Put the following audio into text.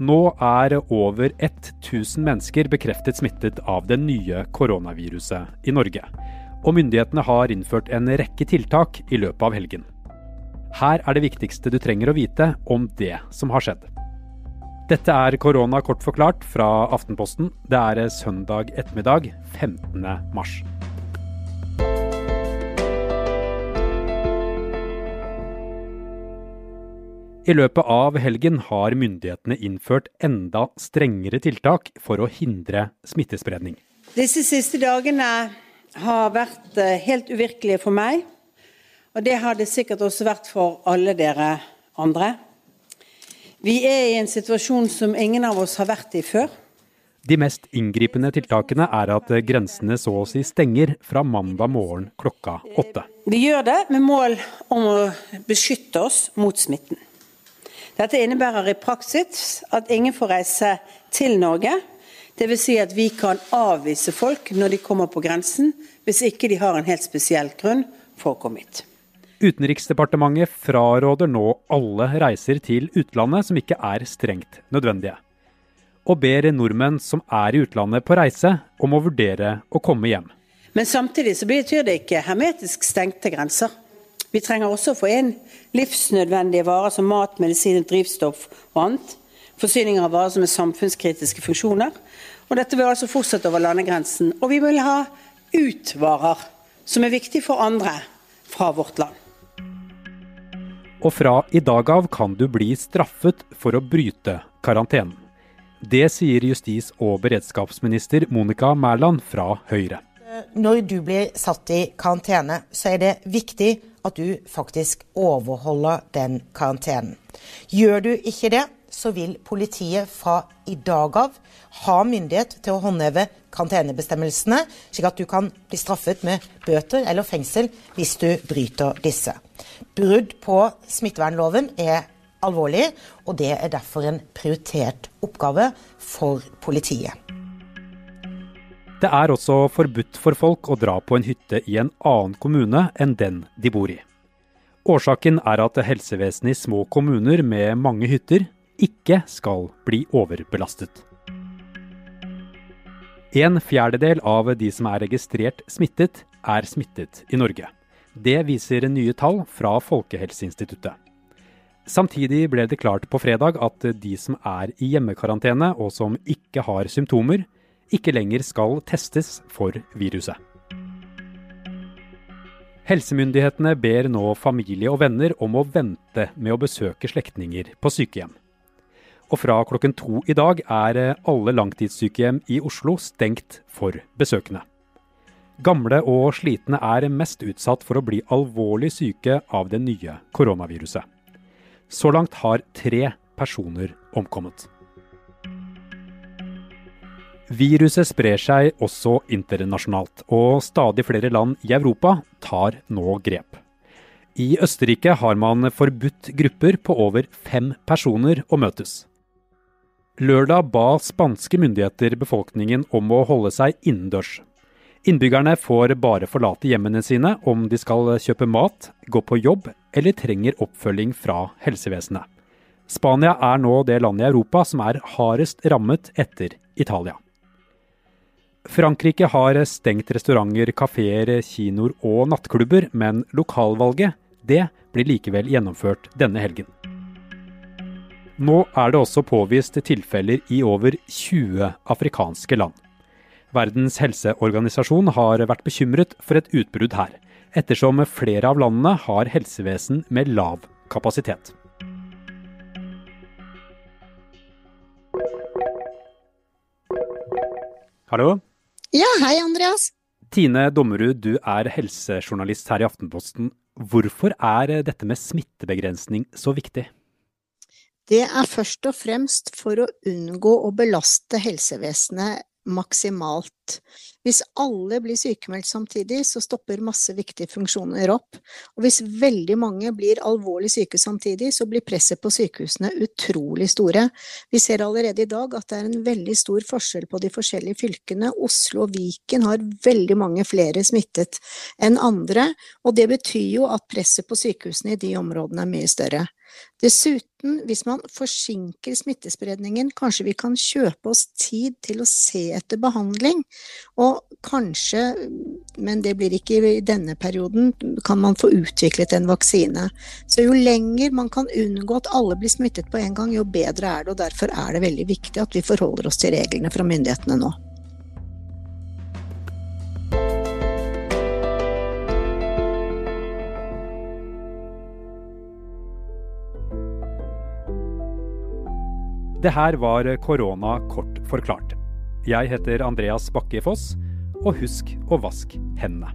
Nå er over 1000 mennesker bekreftet smittet av det nye koronaviruset i Norge. Og myndighetene har innført en rekke tiltak i løpet av helgen. Her er det viktigste du trenger å vite om det som har skjedd. Dette er korona kort forklart fra Aftenposten. Det er søndag ettermiddag 15. mars. I løpet av helgen har myndighetene innført enda strengere tiltak for å hindre smittespredning. Disse siste dagene har vært eh, helt uvirkelige for meg. Og det har det sikkert også vært for alle dere andre. Vi er i en situasjon som ingen av oss har vært i før. De mest inngripende tiltakene er at grensene så å si stenger fra mandag morgen klokka åtte. Vi gjør det med mål om å beskytte oss mot smitten. Dette innebærer i praksis at ingen får reise til Norge. Dvs. Si at vi kan avvise folk når de kommer på grensen, hvis ikke de har en helt spesiell grunn for å komme hit. Utenriksdepartementet fraråder nå alle reiser til utlandet som ikke er strengt nødvendige. Og ber nordmenn som er i utlandet på reise, om å vurdere å komme hjem. Men samtidig så betyr det ikke hermetisk stengte grenser. Vi trenger også å få inn livsnødvendige varer som mat, medisin, drivstoff og annet. Forsyninger av varer som er samfunnskritiske funksjoner. Og dette vil altså fortsette over landegrensen. Og vi vil ha ut varer som er viktige for andre fra vårt land. Og fra i dag av kan du bli straffet for å bryte karantenen. Det sier justis- og beredskapsminister Monica Mæland fra Høyre. Når du blir satt i karantene, så er det viktig at du faktisk overholder den karantenen. Gjør du ikke det, så vil politiet fra i dag av ha myndighet til å håndheve karantenebestemmelsene, slik at du kan bli straffet med bøter eller fengsel hvis du bryter disse. Brudd på smittevernloven er alvorlig, og det er derfor en prioritert oppgave for politiet. Det er også forbudt for folk å dra på en hytte i en annen kommune enn den de bor i. Årsaken er at helsevesenet i små kommuner med mange hytter ikke skal bli overbelastet. En fjerdedel av de som er registrert smittet, er smittet i Norge. Det viser nye tall fra Folkehelseinstituttet. Samtidig ble det klart på fredag at de som er i hjemmekarantene og som ikke har symptomer, ikke lenger skal testes for viruset. Helsemyndighetene ber nå familie og venner om å vente med å besøke slektninger på sykehjem. Og fra klokken to i dag er alle langtidssykehjem i Oslo stengt for besøkende. Gamle og slitne er mest utsatt for å bli alvorlig syke av det nye koronaviruset. Så langt har tre personer omkommet. Viruset sprer seg også internasjonalt, og stadig flere land i Europa tar nå grep. I Østerrike har man forbudt grupper på over fem personer å møtes. Lørdag ba spanske myndigheter befolkningen om å holde seg innendørs. Innbyggerne får bare forlate hjemmene sine om de skal kjøpe mat, gå på jobb eller trenger oppfølging fra helsevesenet. Spania er nå det landet i Europa som er hardest rammet etter Italia. Frankrike har stengt restauranter, kafeer, kinoer og nattklubber, men lokalvalget det blir likevel gjennomført denne helgen. Nå er det også påvist tilfeller i over 20 afrikanske land. Verdens helseorganisasjon har vært bekymret for et utbrudd her, ettersom flere av landene har helsevesen med lav kapasitet. Hallo? Ja, hei Andreas. Tine Dommerud, du er helsejournalist her i Aftenposten. Hvorfor er dette med smittebegrensning så viktig? Det er først og fremst for å unngå å belaste helsevesenet maksimalt. Hvis alle blir sykemeldt samtidig, så stopper masse viktige funksjoner opp. Og hvis veldig mange blir alvorlig syke samtidig, så blir presset på sykehusene utrolig store. Vi ser allerede i dag at det er en veldig stor forskjell på de forskjellige fylkene. Oslo og Viken har veldig mange flere smittet enn andre, og det betyr jo at presset på sykehusene i de områdene er mye større. Dessuten, hvis man forsinker smittespredningen, kanskje vi kan kjøpe oss tid til å se etter behandling. Og kanskje, men det blir ikke i denne perioden, kan man få utviklet en vaksine. Så jo lenger man kan unngå at alle blir smittet på en gang, jo bedre er det. Og derfor er det veldig viktig at vi forholder oss til reglene fra myndighetene nå. Det her var korona kort forklart. Jeg heter Andreas Bakke Foss, og husk å vaske hendene.